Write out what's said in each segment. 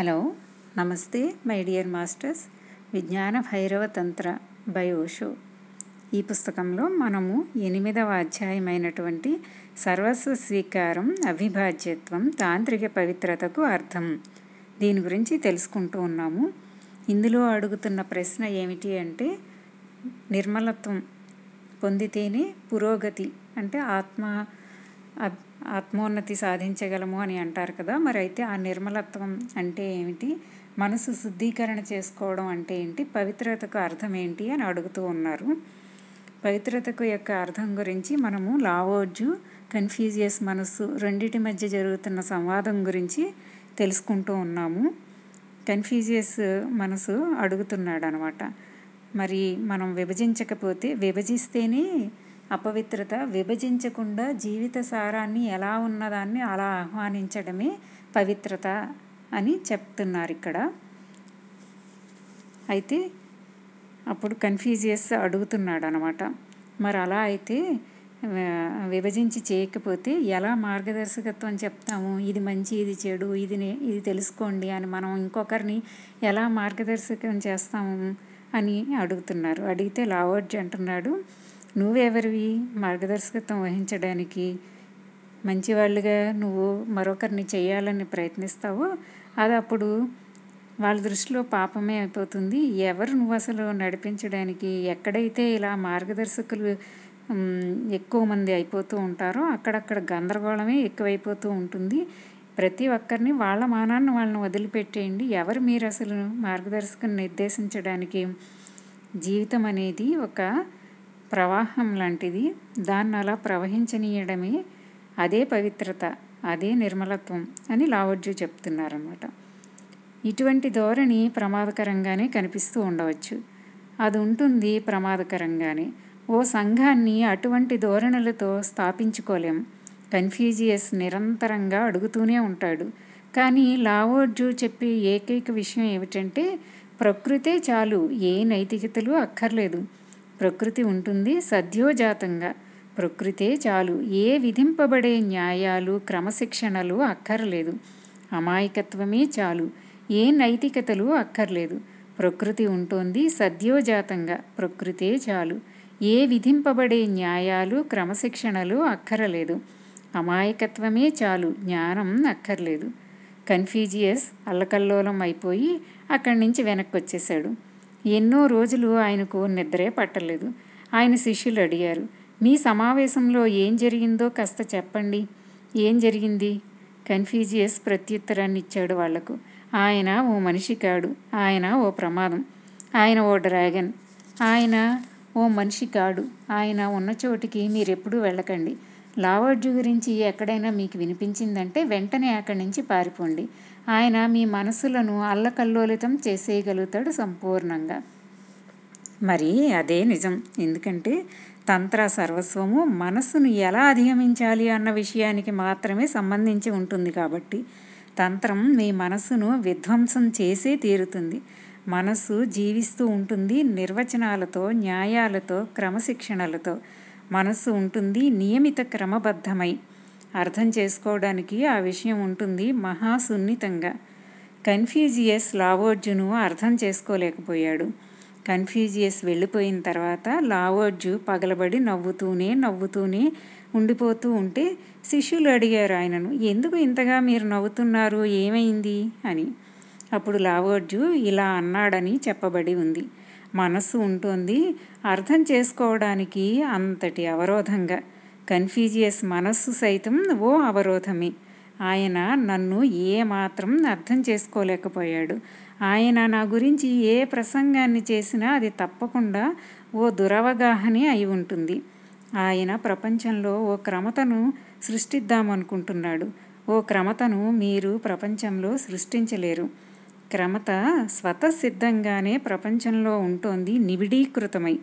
Hello నమస్తే my dear masters. విజ్ఞాన భైరవ తంత్ర by Osho ఈ పుస్తకంలో మనము ఎనిమిదవ అధ్యాయమైనటువంటి సర్వస్వ స్వీకారం అవిభాజ్యత్వం తాంత్రిక పవిత్రతకు అర్థం. దీని గురించి తెలుసుకుంటూ ఉన్నాము. ఇందులో అడుగుతున్న ప్రశ్న ఏమిటి అంటే నిర్మలత్వం పొందితేనే పురోగతి అంటే ఆత్మ ఆత్మోన్నతి సాధించగలము అని అంటారు కదా. మరి అయితే ఆ నిర్మలత్వం అంటే ఏమిటి? మనసు శుద్ధీకరణ చేసుకోవడం అంటే ఏంటి? పవిత్రతకు అర్థం ఏంటి అని అడుగుతూ ఉన్నారు. పవిత్రతకు యొక్క అర్థం గురించి మనము లావోజు కన్ఫ్యూజియస్ మనస్సు రెండిటి మధ్య జరుగుతున్న సంవాదం గురించి తెలుసుకుంటూ ఉన్నాము. కన్ఫ్యూజియస్ మనసు అడుగుతున్నాడు అనమాట మరి మనం విభజించకపోతే విభజిస్తేనే అపవిత్రత విభజించకుండా జీవిత సారాన్ని ఎలా ఉన్నదాన్ని అలా ఆహ్వానించడమే పవిత్రత అని చెప్తున్నారు ఇక్కడ అయితే అప్పుడు కన్ఫ్యూజియస్ అడుగుతున్నాడు అనమాట మరి అలా అయితే విభజించి చేయకపోతే ఎలా మార్గదర్శకత్వం చెప్తాము? ఇది మంచి ఇది చెడు ఇది ఇది తెలుసుకోండి అని మనం ఇంకొకరిని ఎలా మార్గదర్శకం చేస్తాము అని అడుగుతున్నారు. అడిగితే లావోర్జ్ అంటున్నాడు నువ్వెవరివి? మార్గదర్శకత్వం వహించడానికి మంచివాళ్ళుగా నువ్వు మరొకరిని చేయాలని ప్రయత్నిస్తావో అది అప్పుడు వాళ్ళ దృష్టిలో పాపమే అయిపోతుంది. ఎవరు నువ్వు అసలు నడిపించడానికి? ఎక్కడైతే ఇలా మార్గదర్శకులు ఎక్కువ మంది అయిపోతూ ఉంటారో అక్కడక్కడ గందరగోళమే ఎక్కువైపోతూ ఉంటుంది. ప్రతి ఒక్కరిని వాళ్ళ మానాన్ని వాళ్ళని వదిలిపెట్టేయండి. ఎవరు మీరు అసలు మార్గదర్శకం నిర్దేశించడానికి? జీవితం అనేది ఒక ప్రవాహం లాంటిది. దాన్ని అలా ప్రవహించనీయడమే అదే పవిత్రత అదే నిర్మలత్వం అని లావోజు చెప్తున్నారన్నమాట. ఇటువంటి ధోరణి ప్రమాదకరంగానే కనిపిస్తూ ఉండవచ్చు. అది ఉంటుంది ప్రమాదకరంగానే. ఓ సంఘాన్ని అటువంటి ధోరణులతో స్థాపించుకోలేం. కన్ఫ్యూజియస్ నిరంతరంగా అడుగుతూనే ఉంటాడు. కానీ లావోజు చెప్పే ఏకైక విషయం ఏమిటంటే ప్రకృతే చాలు ఏ నైతికతలు అక్కర్లేదు. ప్రకృతి ఉంటుంది సద్యోజాతంగా. ప్రకృతే చాలు. ఏ విధింపబడే న్యాయాలు క్రమశిక్షణలు అక్కర్లేదు. అమాయకత్వమే చాలు. ఏ నైతికతలు అక్కర్లేదు. ప్రకృతి ఉంటుంది సద్యోజాతంగా. ప్రకృతే చాలు. ఏ విధింపబడే న్యాయాలు క్రమశిక్షణలు అక్కరలేదు. అమాయకత్వమే చాలు. జ్ఞానం అక్కర్లేదు. కన్ఫ్యూజియస్ అల్లకల్లోలం అయిపోయి అక్కడి నుంచి వెనక్కి వచ్చేశాడు ఎన్నో రోజులు ఆయనకు నిద్రే పట్టలేదు. ఆయన శిష్యులు అడిగారు మీ సమావేశంలో ఏం జరిగిందో కాస్త చెప్పండి. ఏం జరిగింది? కన్ఫ్యూజియస్ ప్రత్యుత్తరాన్ని ఇచ్చాడు వాళ్ళకు ఆయన ఓ మనిషి కాడు. ఆయన ఓ ప్రమాదం. ఆయన ఓ డ్రాగన్. ఆయన ఓ మనిషి కాడు. ఆయన ఉన్న చోటికి మీరెప్పుడూ వెళ్ళకండి. లావార్జు గురించి ఎక్కడైనా మీకు వినిపించిందంటే వెంటనే అక్కడి నుంచి పారిపోండి. ఆయన మీ మనసులను అల్లకల్లోలితం చేసేయగలుగుతాడు సంపూర్ణంగా. మరి అదే నిజం. ఎందుకంటే తంత్ర సర్వస్వము మనస్సును ఎలా అధిగమించాలి అన్న విషయానికి మాత్రమే సంబంధించి ఉంటుంది కాబట్టి తంత్రం మీ మనస్సును విధ్వంసం చేసే తీరుతుంది. మనస్సు జీవిస్తూ ఉంటుంది నిర్వచనాలతో న్యాయాలతో క్రమశిక్షణలతో. మనస్సు ఉంటుంది నియమిత క్రమబద్ధమై. అర్థం చేసుకోవడానికి ఆ విషయం ఉంటుంది మహా సున్నితంగా కన్ఫ్యూజియస్ లావోర్జును అర్థం చేసుకోలేకపోయాడు. కన్ఫ్యూజియస్ వెళ్ళిపోయిన తర్వాత లావోర్జు పగలబడి నవ్వుతూనే నవ్వుతూనే ఉండిపోతూ ఉంటే శిష్యులు అడిగారు ఆయనను ఎందుకు ఇంతగా మీరు నవ్వుతున్నారు? ఏమైంది? అని. అప్పుడు లావోర్జు ఇలా అన్నాడని చెప్పబడి ఉంది. మనస్సు ఉంటుంది అర్థం చేసుకోవడానికి అంతటి అవరోధంగా. కన్ఫ్యూజియస్ మనస్సు సైతం ఓ అవరోధమే. ఆయన నన్ను ఏ మాత్రం అర్థం చేసుకోలేకపోయాడు. ఆయన నా గురించి ఏ ప్రసంగాన్ని చేసినా అది తప్పకుండా ఓ దురవగాహనే అయి ఉంటుంది. ఆయన ప్రపంచంలో ఓ క్రమతను సృష్టిద్దామనుకుంటున్నాడు. ఓ క్రమతను మీరు ప్రపంచంలో సృష్టించలేరు. క్రమత స్వతసిద్ధంగానే ప్రపంచంలో ఉంటోంది నిబిడీకృతమై.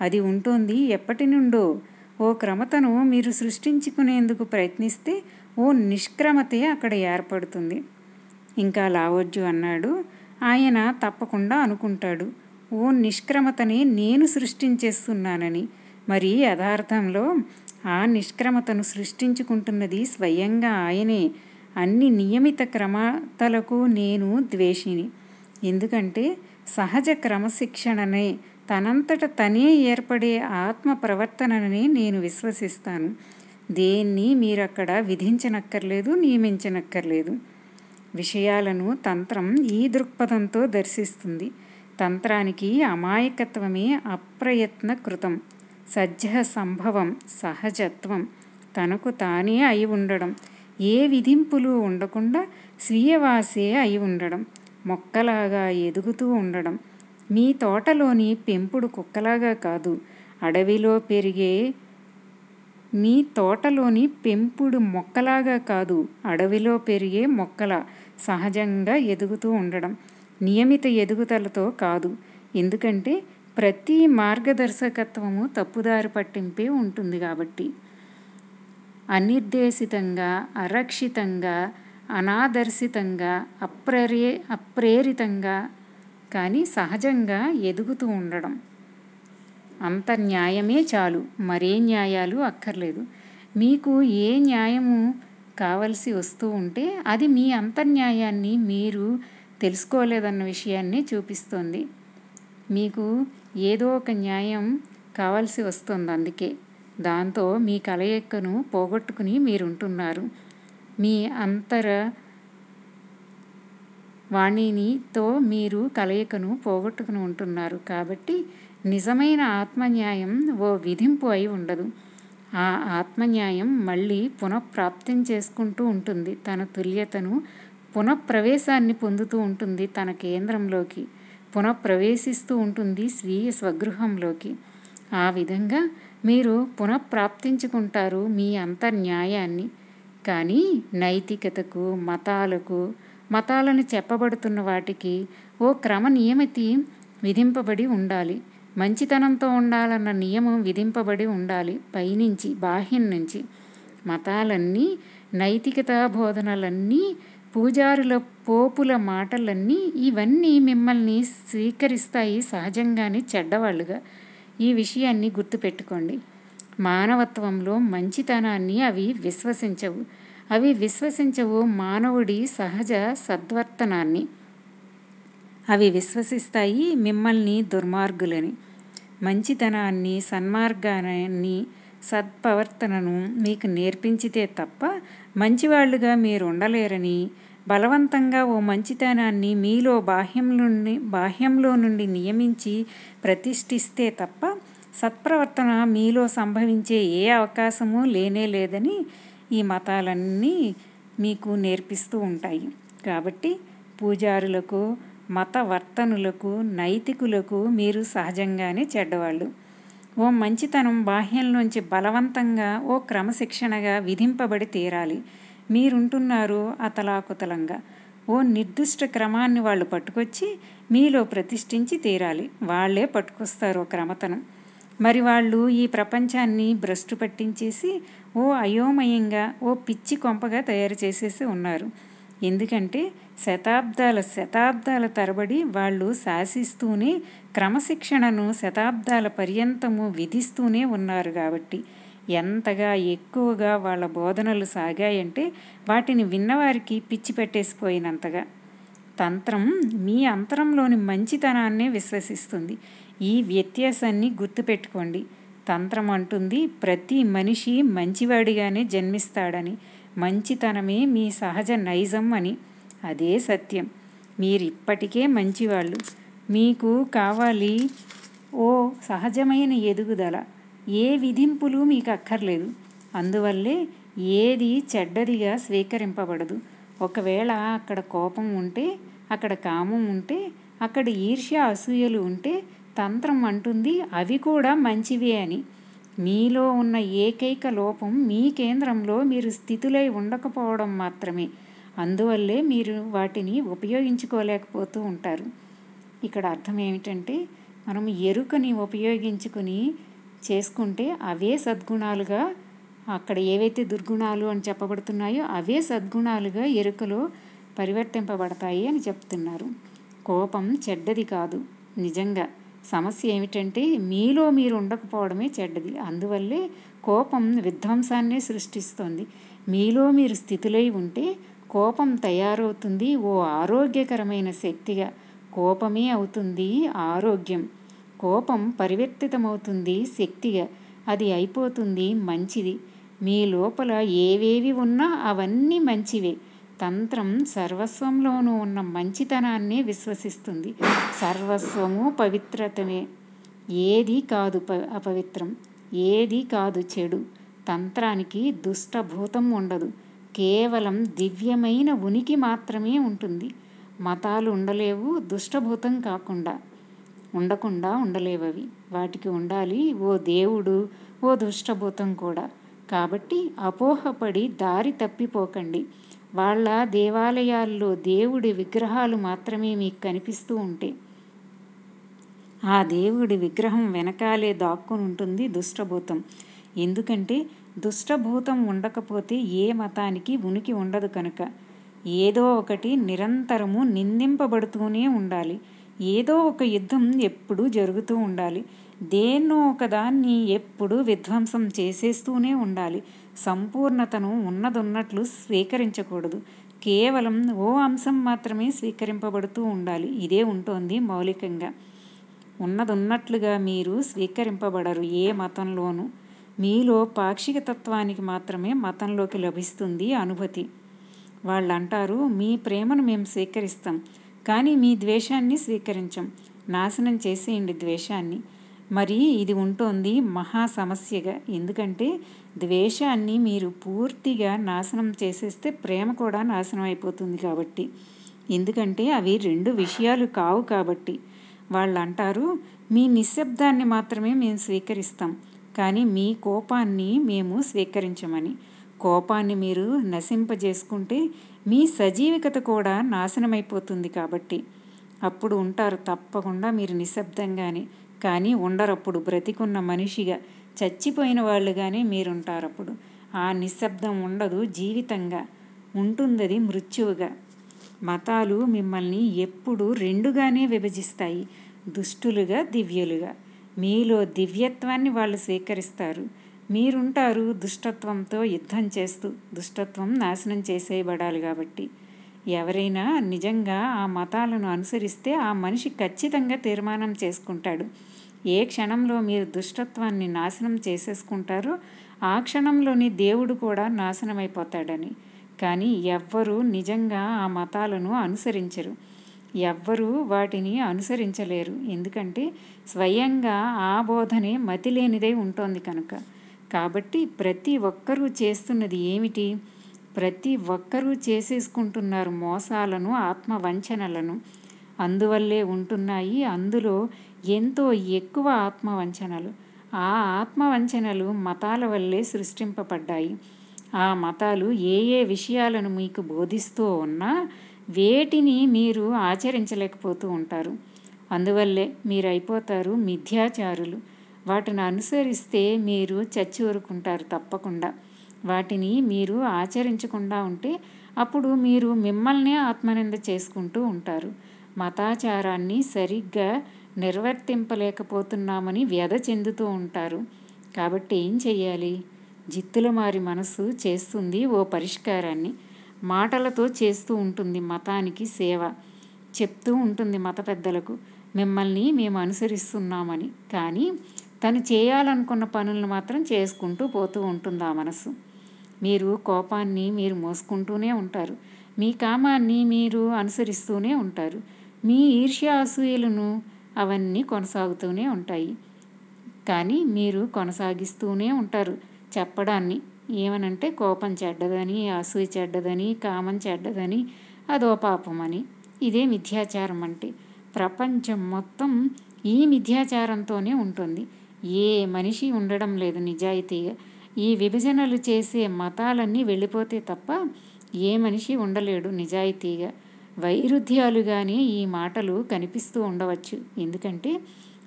అది ఉంటోంది ఎప్పటి నుండో. ఓ క్రమతను మీరు సృష్టించుకునేందుకు ప్రయత్నిస్తే ఓ నిష్క్రమతే అక్కడ ఏర్పడుతుంది. ఇంకా లావోజ్జు అన్నాడు ఆయన తప్పకుండా అనుకుంటాడు ఓ నిష్క్రమతని నేను సృష్టించేస్తున్నానని. మరి యథార్థంలో ఆ నిష్క్రమతను సృష్టించుకుంటున్నది స్వయంగా ఆయనే. అన్ని నియమిత క్రమతలకు నేను ద్వేషిని. ఎందుకంటే సహజ క్రమశిక్షణనే తనంతట తనే ఏర్పడే ఆత్మ ప్రవర్తనని నేను విశ్వసిస్తాను. దేన్ని మీరక్కడ విధించనక్కర్లేదు నియమించనక్కర్లేదు. విషయాలను తంత్రం ఈ దృక్పథంతో దర్శిస్తుంది. తంత్రానికి అమాయకత్వమే అప్రయత్న కృతం సజ్జ సంభవం సహజత్వం. తనకు తానే అయి ఉండడం. ఏ విధింపులు ఉండకుండా స్వీయవాసే అయి ఉండడం. మొక్కలాగా ఎదుగుతూ ఉండడం. మీ తోటలోని పెంపుడు కుక్కలాగా కాదు. అడవిలో పెరిగే మీ తోటలోని పెంపుడు మొక్కలాగా కాదు. అడవిలో పెరిగే మొక్కల సహజంగా ఎదుగుతూ ఉండడం నియమిత ఎదుగుదలతో కాదు. ఎందుకంటే ప్రతి మార్గదర్శకత్వము తప్పుదారి పట్టింపే ఉంటుంది కాబట్టి. అనిర్దేశితంగా అరక్షితంగా అనాదర్శితంగా అప్రరే అప్రేరితంగా కానీ సహజంగా ఎదుగుతూ ఉండడం. అంత న్యాయమే చాలు. మరే న్యాయాలు అక్కర్లేదు. మీకు ఏ న్యాయము కావలసి వస్తూ ఉంటే అది మీ అంతర్న్యాయాన్ని మీరు తెలుసుకోలేదన్న విషయాన్ని చూపిస్తోంది. మీకు ఏదో ఒక న్యాయం కావాల్సి వస్తుంది అందుకే. దాంతో మీ కలయికను పోగొట్టుకుని మీరుంటున్నారు. మీ అంతర వాణినితో మీరు కలయికను పోగొట్టుకుని ఉంటున్నారు. కాబట్టి నిజమైన ఆత్మన్యాయం ఓ విధింపు అయి ఉండదు. ఆ ఆత్మన్యాయం మళ్ళీ పునఃప్రాప్తం చేసుకుంటూ ఉంటుంది. తన తుల్యతను పునఃప్రవేశాన్ని పొందుతూ ఉంటుంది తన కేంద్రంలోకి. పునఃప్రవేశిస్తూ ఉంటుంది స్వీయ స్వగృహంలోకి. ఆ విధంగా మీరు పునఃప్రాప్తించుకుంటారు మీ అంతర్న్యాయాన్ని. కానీ నైతికతకు మతాలకు మతాలను చెప్పబడుతున్న వాటికి ఓ క్రమ నియమితి విధింపబడి ఉండాలి. మంచితనంతో ఉండాలన్న నియమం విధింపబడి ఉండాలి పైనుంచి బాహ్యం నుంచి. మతాలన్నీ నైతికతా బోధనలన్నీ పూజారుల పోపుల మాటలన్నీ ఇవన్నీ మిమ్మల్ని స్వీకరిస్తాయి సహజంగానే చెడ్డవాళ్ళుగా. ఈ విషయాన్ని గుర్తుపెట్టుకోండి. మానవత్వంలో మంచితనాన్ని అవి విశ్వసించవు. అవి విశ్వసించవు మానవుడి సహజ సద్వర్తనాన్ని. అవి విశ్వసిస్తాయి మిమ్మల్ని దుర్మార్గులని. మంచితనాన్ని సన్మార్గాన్ని సత్ప్రవర్తనను మీకు నేర్పించితే తప్ప మంచివాళ్ళుగా మీరు ఉండలేరని బలవంతంగా ఓ మంచితనాన్ని మీలో బాహ్యం నుండి బాహ్యంలో నుండి నియమించి ప్రతిష్ఠిస్తే తప్ప సత్ప్రవర్తన మీలో సంభవించే ఏ అవకాశము లేనే లేదని ఈ మతాలన్నీ మీకు నేర్పిస్తూ ఉంటాయి. కాబట్టి పూజారులకు మతవర్తనులకు నైతికులకు మీరు సహజంగానే చెడ్డవాళ్ళు. ఓ మంచితనం బాహ్యంలోంచి బలవంతంగా ఓ క్రమశిక్షణగా విధింపబడి తీరాలి. మీరుంటున్నారు అతలాకుతలంగా. ఓ నిర్దిష్ట క్రమాన్ని వాళ్ళు పట్టుకొచ్చి మీలో ప్రతిష్ఠించి తీరాలి. వాళ్ళే పట్టుకొస్తారు క్రమతను. మరి వాళ్ళు ఈ ప్రపంచాన్ని భ్రష్టు పట్టించేసి ఓ అయోమయంగా ఓ పిచ్చి కొంపగా తయారు చేసేసి ఉన్నారు. ఎందుకంటే శతాబ్దాల శతాబ్దాల తరబడి వాళ్ళు శాసిస్తూనే క్రమశిక్షణను శతాబ్దాల పర్యంతము విధిస్తూనే ఉన్నారు కాబట్టి ఎంతగా ఎక్కువగా వాళ్ళ బోధనలు సాగాయంటే వాటిని విన్నవారికి పిచ్చి పెట్టేసిపోయినంతగా. తంత్రం మీ అంతరంలోని మంచితనాన్నే విశ్వసిస్తుంది. ఈ వ్యత్యాసాన్ని గుర్తుపెట్టుకోండి. తంత్రం అంటుంది ప్రతి మనిషి మంచివాడిగానే జన్మిస్తాడని మంచితనమే మీ సహజ నైజం అని. అదే సత్యం. మీరిప్పటికే మంచివాళ్ళు. మీకు కావాలి ఓ సహజమైన ఎదుగుదల. ఏ విధింపులు మీకు అక్కర్లేదు. అందువల్లే ఏది చెడ్డదిగా స్వీకరింపబడదు. ఒకవేళ అక్కడ కోపం ఉంటే అక్కడ కామం ఉంటే అక్కడ ఈర్ష్య అసూయలు ఉంటే తంత్రం అంటుంది అవి కూడా మంచివే అని. మీలో ఉన్న ఏకైక లోపం మీ కేంద్రంలో మీరు స్థితులై ఉండకపోవడం మాత్రమే. అందువల్లే మీరు వాటిని ఉపయోగించుకోలేకపోతూ ఉంటారు. ఇక్కడ అర్థం ఏమిటంటే మనం ఎరుకని ఉపయోగించుకుని చేసుకుంటే అవే సద్గుణాలుగా అక్కడ ఏవైతే దుర్గుణాలు అని చెప్పబడుతున్నాయో అవే సద్గుణాలుగా ఎరుకలో పరివర్తింపబడతాయి అని చెప్తున్నారు. కోపం చెడ్డది కాదు నిజంగా. సమస్య ఏమిటంటే మీలో మీరు ఉండకపోవడమే చెడ్డది. అందువల్లే కోపం విధ్వంసాన్నే సృష్టిస్తుంది. మీలో మీరు స్థితులై ఉంటే కోపం తయారవుతుంది ఓ ఆరోగ్యకరమైన శక్తిగా. కోపమే అవుతుంది ఆరోగ్యం. కోపం పరివర్తితమవుతుంది శక్తిగా. అది అయిపోతుంది మంచిది. మీ లోపల ఏవేవి ఉన్నా అవన్నీ మంచివే. తంత్రం సర్వస్వంలోనూ ఉన్న మంచితనాన్ని విశ్వసిస్తుంది. సర్వస్వము పవిత్రతమే ఏది కాదు ప అపవిత్రం. ఏది కాదు చెడు. తంత్రానికి దుష్టభూతం ఉండదు. కేవలం దివ్యమైన ఉనికి మాత్రమే ఉంటుంది. మతాలు ఉండలేవు దుష్టభూతం కాకుండా. ఉండకుండా ఉండలేవవి. వాటికి ఉండాలి ఓ దేవుడు ఓ దుష్టభూతం కూడా. కాబట్టి అపోహపడి దారి తప్పిపోకండి. వాళ్ళ దేవాలయాల్లో దేవుడి విగ్రహాలు మాత్రమే మీకు కనిపిస్తూ ఉంటే ఆ దేవుడి విగ్రహం వెనకాలే దాక్కుని ఉంటుంది దుష్టభూతం. ఎందుకంటే దుష్టభూతం ఉండకపోతే ఏ మతానికి ఉనికి ఉండదు కనుక. ఏదో ఒకటి నిరంతరము నిందింపబడుతూనే ఉండాలి. ఏదో ఒక యుద్ధం ఎప్పుడూ జరుగుతూ ఉండాలి. దేన్నో ఒకదాన్ని ఎప్పుడూ విధ్వంసం చేసేస్తూనే ఉండాలి. సంపూర్ణతను ఉన్నదున్నట్లు స్వీకరించకూడదు. కేవలం ఓ అంశం మాత్రమే స్వీకరింపబడుతూ ఉండాలి. ఇదే ఉంటోంది మౌలికంగా. ఉన్నదున్నట్లుగా మీరు స్వీకరింపబడరు ఏ మతంలోనూ. మీలో పాక్షిక తత్వానికి మాత్రమే మతంలోకి లభిస్తుంది అనుభూతి. వాళ్ళు అంటారు మీ ప్రేమను మేము స్వీకరిస్తాం కానీ మీ ద్వేషాన్ని స్వీకరించం. నాశనం చేసేయండి ద్వేషాన్ని. మరి ఇది ఉంటుంది మహా సమస్యగా. ఎందుకంటే ద్వేషాన్ని మీరు పూర్తిగా నాశనం చేసేస్తే ప్రేమ కూడా నాశనం అయిపోతుంది కాబట్టి. ఎందుకంటే అవి రెండు విషయాలు కావు కాబట్టి. వాళ్ళు అంటారు మీ నిశ్శబ్దాన్ని మాత్రమే మేము స్వీకరిస్తాం కానీ మీ కోపాన్ని మేము స్వీకరించమని. కోపాన్ని మీరు నశింపజేసుకుంటే మీ సజీవికత కూడా నాశనమైపోతుంది కాబట్టి. అప్పుడు ఉంటారు తప్పకుండా మీరు నిశ్శబ్దంగానే. కానీ ఉండరప్పుడు బ్రతికున్న మనిషిగా చచ్చిపోయిన వాళ్ళుగానే మీరుంటారప్పుడు. ఆ నిశ్శబ్దం ఉండదు జీవితంగా ఉంటుందది మృత్యువుగా. మతాలు మిమ్మల్ని ఎప్పుడు రెండుగానే విభజిస్తాయి దుష్టులుగా దివ్యులుగా. మీలో దివ్యత్వాన్ని వాళ్ళు స్వీకరిస్తారు. మీరుంటారు దుష్టత్వంతో యుద్ధం చేస్తూ దుష్టత్వం నాశనం చేసేయబడాలి కాబట్టి. ఎవరైనా నిజంగా ఆ మతాలను అనుసరిస్తే ఆ మనిషి ఖచ్చితంగా తీర్మానం చేసుకుంటాడు. ఏ క్షణంలో మీరు దుష్టత్వాన్ని నాశనం చేసేసుకుంటారో ఆ క్షణంలోని దేవుడు కూడా నాశనమైపోతాడని. కానీ ఎవ్వరూ నిజంగా ఆ మతాలను అనుసరించరు. ఎవ్వరూ వాటిని అనుసరించలేరు. ఎందుకంటే స్వయంగా ఆ బోధనే మతిలేనిదై ఉంటోంది కనుక. కాబట్టి ప్రతి ఒక్కరూ చేస్తున్నది ఏమిటి? ప్రతి ఒక్కరూ చేసేసుకుంటున్నారు మోసాలను ఆత్మవంచనలను. అందువల్లే ఉంటున్నాయి అందులో ఎంతో ఎక్కువ ఆత్మవంచనలు. ఆ ఆత్మవంచనలు మతాల వల్లే సృష్టింపబడ్డాయి. ఆ మతాలు ఏ ఏ విషయాలను మీకు బోధిస్తూ ఉన్నా వేటిని మీరు ఆచరించలేకపోతూ ఉంటారు. అందువల్లే మీరు అయిపోతారు మిథ్యాచారులు. వాటిని అనుసరిస్తే మీరు చచ్చి ఊరుకుంటారు తప్పకుండా. వాటిని మీరు ఆచరించకుండా ఉంటే అప్పుడు మీరు మిమ్మల్నే ఆత్మనింద చేసుకుంటూ ఉంటారు. మతాచారాన్ని సరిగ్గా నిర్వర్తింపలేకపోతున్నామని వ్యధ చెందుతూ ఉంటారు. కాబట్టి ఏం చెయ్యాలి? జిత్తుల మారి మనసు చేస్తుంది ఓ పరిష్కారాన్ని. మాటలతో చేస్తూ ఉంటుంది మతానికి సేవ. చెప్తూ ఉంటుంది మత పెద్దలకు మిమ్మల్ని మేము అనుసరిస్తున్నామని. కానీ తను చేయాలనుకున్న పనులను మాత్రం చేసుకుంటూ పోతూ ఉంటుంది ఆ మనసు మీరు కోపాన్ని మీరు మోసుకుంటూనే ఉంటారు. మీ కామాన్ని మీరు అనుసరిస్తూనే ఉంటారు. మీ ఈర్ష్య అసూయలను అవన్నీ కొనసాగుతూనే ఉంటాయి. కానీ మీరు కొనసాగిస్తూనే ఉంటారు. చెప్పడాన్ని ఏమనంటే కోపం చెడ్డదని అసూయ చెడ్డదని కామం చెడ్డదని అదో పాపమని ఇదే మిథ్యాచారం అంటే. ప్రపంచం మొత్తం ఈ మిథ్యాచారంతోనే ఉంటుంది. ఏ మనిషి ఉండడం లేదు నిజాయితీగా. ఈ విభజనలు చేసే మతాలన్నీ వెళ్ళిపోతే తప్ప ఏ మనిషి ఉండలేడు నిజాయితీగా. వైరుధ్యాలుగానే ఈ మాటలు కనిపిస్తూ ఉండవచ్చు. ఎందుకంటే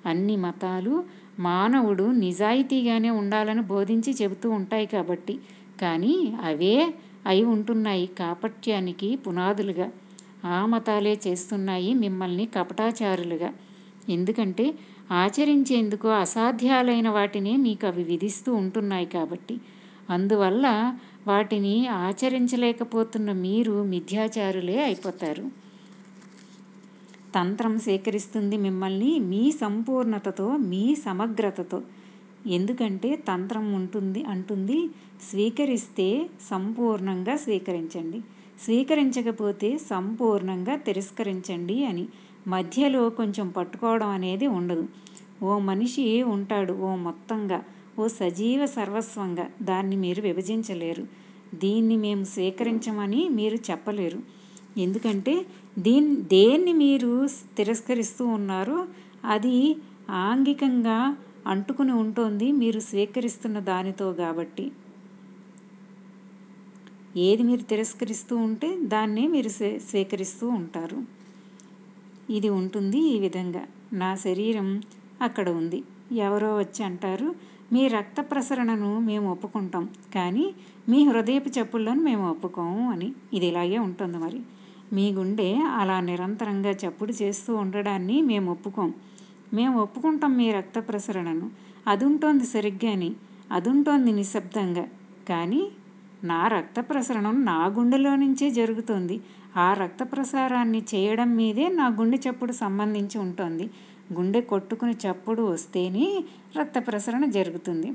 అన్ని మతాలు మానవుడు నిజాయితీగానే ఉండాలని బోధించి చెబుతూ ఉంటాయి కాబట్టి. కానీ అవే అయి ఉంటున్నాయి కాపట్యానికి పునాదులుగా. ఆ మతాలే చేస్తున్నాయి మిమ్మల్ని కపటాచారులుగా. ఎందుకంటే ఆచరించేందుకు అసాధ్యాలైన వాటినే మీకు అవి విధిస్తూ ఉంటున్నాయి కాబట్టి. అందువల్ల వాటిని ఆచరించలేకపోతున్న మీరు మిథ్యాచారులే అయిపోతారు. తంత్రం సేకరిస్తుంది మిమ్మల్ని మీ సంపూర్ణతతో మీ సమగ్రతతో. ఎందుకంటే తంత్రం ఉంటుంది అంటుంది స్వీకరిస్తే సంపూర్ణంగా స్వీకరించండి. స్వీకరించకపోతే సంపూర్ణంగా తిరస్కరించండి అని. మధ్యలో కొంచెం పట్టుకోవడం అనేది ఉండదు. ఓ మనిషి ఉంటాడు ఓ మొత్తంగా ఓ సజీవ సర్వస్వంగా. దాన్ని మీరు విభజించలేరు. దీన్ని మేము స్వీకరించమని మీరు చెప్పలేరు. ఎందుకంటే దీన్ దేన్ని మీరు తిరస్కరిస్తూ ఉన్నారో అది ఆంగికంగా అంటుకుని ఉంటుంది మీరు స్వీకరిస్తున్న దానితో కాబట్టి. ఏది మీరు తిరస్కరిస్తూ ఉంటే దాన్నే మీరు స్వీకరిస్తూ ఉంటారు. ఇది ఉంటుంది ఈ విధంగా. నా శరీరం అక్కడ ఉంది. ఎవరో వచ్చి అంటారు మీ రక్త ప్రసరణను మేము ఒప్పుకుంటాం కానీ మీ హృదయపు చెప్పులను మేము ఒప్పుకోము అని. ఇది ఇలాగే ఉంటుంది మరి. మీ గుండె అలా నిరంతరంగా చప్పుడు చేస్తూ ఉండడాన్ని మేము ఒప్పుకోం. మేము ఒప్పుకుంటాం మీ రక్త ప్రసరణను. అది ఉంటుంది సరిగ్గాని అది ఉంటుంది నిశ్శబ్దంగా కానీ నా రక్త ప్రసరణం నా గుండెలో నుంచే జరుగుతుంది. ఆ రక్త ప్రసారాన్ని చేయడం మీదే నా గుండె చప్పుడు సంబంధించి ఉంటుంది. గుండె కొట్టుకుని చప్పుడు వస్తేనే రక్త ప్రసరణ జరుగుతుంది.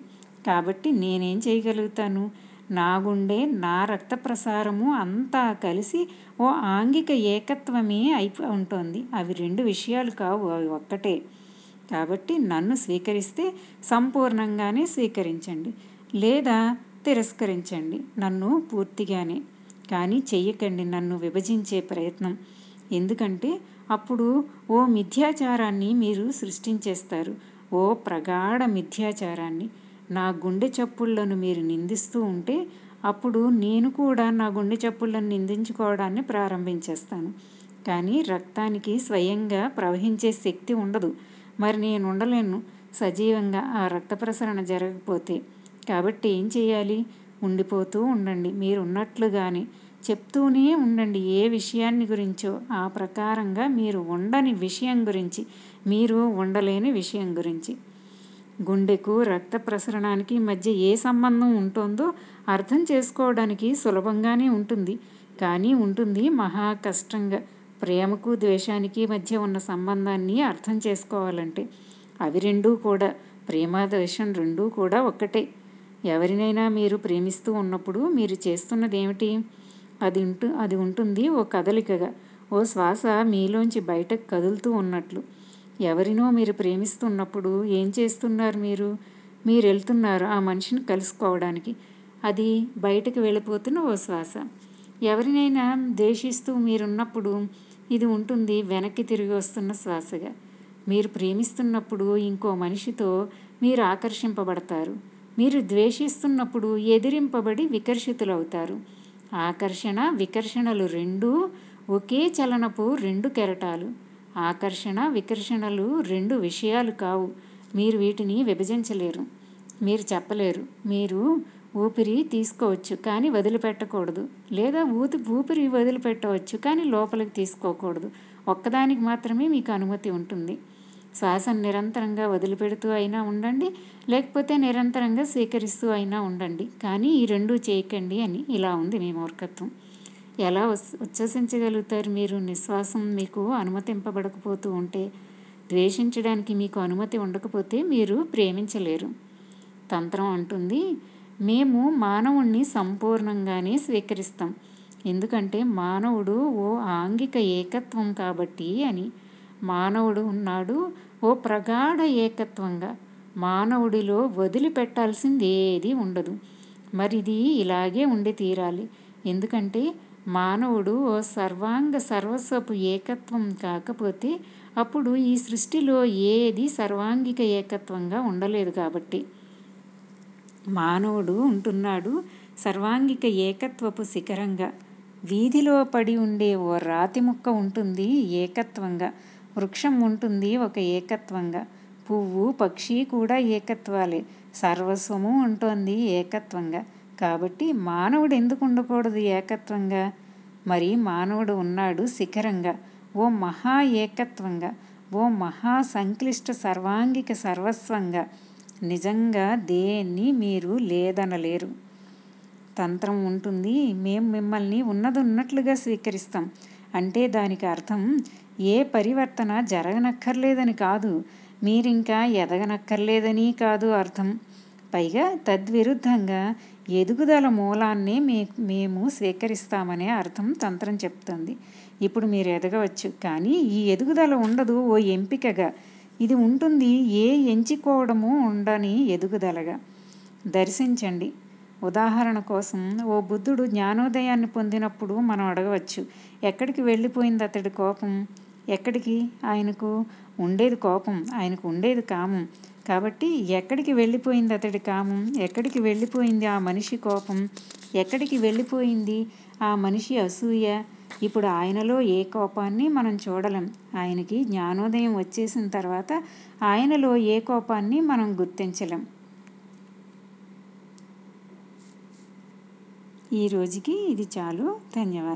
కాబట్టి నేనేం చేయగలుగుతాను? నా గుండె నా రక్త ప్రసారము అంతా కలిసి ఓ ఆంగిక ఏకత్వమే అయిపో ఉంటుంది. అవి రెండు విషయాలు కావు అవి ఒక్కటే. కాబట్టి నన్ను స్వీకరిస్తే సంపూర్ణంగానే స్వీకరించండి. లేదా తిరస్కరించండి. నన్ను పూర్తిగానే కానీ చెయ్యకండి. నన్ను విభజించే ప్రయత్నం. ఎందుకంటే అప్పుడు ఓ మిథ్యాచారాన్ని మీరు సృష్టించేస్తారు. ఓ ప్రగాఢ మిథ్యాచారాన్ని. నా గుండె చప్పుళ్ళను మీరు నిందిస్తూ ఉంటే అప్పుడు నేను కూడా నా గుండె చప్పుళ్ళను నిందించుకోవడాన్ని ప్రారంభించేస్తాను. కానీ రక్తానికి స్వయంగా ప్రవహించే శక్తి ఉండదు. మరి నేను ఉండలేను సజీవంగా ఆ రక్త ప్రసరణ జరగకపోతే కాబట్టి ఏం చేయాలి? ఉండిపోతూ ఉండండి. మీరు ఉన్నట్లుగానే చెప్తూనే ఉండండి. ఏ విషయాన్ని గురించో ఆ ప్రకారంగా మీరు ఉండని విషయం గురించి మీరు ఉండలేని విషయం గురించి. గుండెకు రక్త ప్రసరణానికి మధ్య ఏ సంబంధం ఉంటుందో అర్థం చేసుకోవడానికి సులభంగానే ఉంటుంది. కానీ ఉంటుంది మహా కష్టంగా. ప్రేమకు ద్వేషానికి మధ్య ఉన్న సంబంధాన్ని అర్థం చేసుకోవాలంటే అవి రెండూ కూడా ప్రేమ ద్వేషం రెండూ కూడా ఒక్కటే. ఎవరినైనా మీరు ప్రేమిస్తూ ఉన్నప్పుడు మీరు చేస్తున్నది ఏమిటి అది ఉంటు అది ఉంటుంది ఓ కదలికగా. ఓ శ్వాస మీలోంచి బయటకు కదులుతూ ఉన్నట్లు. ఎవరినో మీరు ప్రేమిస్తున్నప్పుడు ఏం చేస్తున్నారు మీరు? మీరు వెళ్తున్నారు ఆ మనిషిని కలుసుకోవడానికి. అది బయటకు వెళ్ళిపోతున్న ఓ శ్వాస. ఎవరినైనా ద్వేషిస్తూ మీరున్నప్పుడు ఇది ఉంటుంది వెనక్కి తిరిగి వస్తున్న శ్వాసగా. మీరు ప్రేమిస్తున్నప్పుడు ఇంకో మనిషితో మీరు ఆకర్షింపబడతారు. మీరు ద్వేషిస్తున్నప్పుడు ఎదిరింపబడి వికర్షితులవుతారు. ఆకర్షణ వికర్షణలు రెండూ ఒకే చలనపు రెండు కెరటాలు. ఆకర్షణ వికర్షణలు రెండు విషయాలు కావు. మీరు వీటిని విభజించలేరు. మీరు చెప్పలేరు. మీరు ఊపిరి తీసుకోవచ్చు కానీ వదిలిపెట్టకూడదు. లేదా ఊతి ఊపిరి వదిలిపెట్టవచ్చు కానీ లోపలికి తీసుకోకూడదు. ఒక్కదానికి మాత్రమే మీకు అనుమతి ఉంటుంది. శ్వాసను నిరంతరంగా వదిలిపెడుతూ అయినా ఉండండి లేకపోతే నిరంతరంగా స్వీకరిస్తూ అయినా ఉండండి. కానీ ఈ రెండూ చేయకండి అని ఇలా ఉంది మీ మూర్ఖత్వం. ఎలా ఉచ్ఛ్వసించగలుగుతారు మీరు? నిశ్వాసం మీకు అనుమతింపబడకపోతూ ఉంటే ద్వేషించడానికి మీకు అనుమతి ఉండకపోతే మీరు ప్రేమించలేరు. తంత్రం అంటుంది మేము మానవుణ్ణి సంపూర్ణంగానే స్వీకరిస్తాం. ఎందుకంటే మానవుడు ఓ ఆంగిక ఏకత్వం కాబట్టి అని మానవుడు ఉన్నాడు. ఓ ప్రగాఢ ఏకత్వంగా మానవుడిలో వదిలిపెట్టాల్సింది ఏది ఉండదు. మరిది ఇలాగే ఉండి తీరాలి. ఎందుకంటే మానవుడు ఓ సర్వాంగ సర్వస్వపు ఏకత్వం కాకపోతే అప్పుడు ఈ సృష్టిలో ఏది సర్వాంగిక ఏకత్వంగా ఉండలేదు కాబట్టి. మానవుడు ఉంటున్నాడు సర్వాంగిక ఏకత్వపు శిఖరంగా. వీధిలో పడి ఉండే ఓ రాతి ముక్క ఉంటుంది ఏకత్వంగా. వృక్షం ఉంటుంది ఒక ఏకత్వంగా. పువ్వు పక్షి కూడా ఏకత్వాలే. సర్వస్వము ఉంటుంది ఏకత్వంగా. కాబట్టి మానవుడు ఎందుకు ఉండకూడదు ఏకత్వంగా? మరి మానవుడు ఉన్నాడు శిఖరంగా. ఓ మహా ఏకత్వంగా. ఓ మహా సంక్లిష్ట సర్వాంగిక సర్వస్వంగా. నిజంగా దేన్ని మీరు లేదనలేరు. తంత్రం ఉంటుంది. మేము మిమ్మల్ని ఉన్నది ఉన్నట్లుగా స్వీకరిస్తాం. అంటే దానికి అర్థం ఏ పరివర్తన జరగనక్కర్లేదని కాదు. మీరింకా ఎదగనక్కర్లేదని కాదు అర్థం. పైగా తద్విరుద్ధంగా ఎదుగుదల మూలాన్ని మీ మేము స్వీకరిస్తామనే అర్థం తంత్రం చెప్తుంది. ఇప్పుడు మీరు ఎదగవచ్చు. కానీ ఈ ఎదుగుదల ఉండదు ఓ ఎంపికగా. ఇది ఉంటుంది ఏ ఎంచుకోవడము ఉండని ఎదుగుదలగా. దర్శించండి. ఉదాహరణ కోసం ఓ బుద్ధుడు జ్ఞానోదయాన్ని పొందినప్పుడు మనం అడగవచ్చు ఎక్కడికి వెళ్ళిపోయింది అతడి కోపం? ఎక్కడికి? ఆయనకు ఉండేది కోపం ఆయనకు ఉండేది కామం. కాబట్టి ఎక్కడికి వెళ్ళిపోయింది అతడి కామం? ఎక్కడికి వెళ్ళిపోయింది ఆ మనిషి కోపం? ఎక్కడికి వెళ్ళిపోయింది ఆ మనిషి అసూయ? ఇప్పుడు ఆయనలో ఏ కోపాన్ని మనం చూడలేం. ఆయనకి జ్ఞానోదయం వచ్చేసిన తర్వాత ఆయనలో ఏ కోపాన్ని మనం గుర్తించలేం. ఈ రోజుకి ఇది చాలు. ధన్యవాదాలు.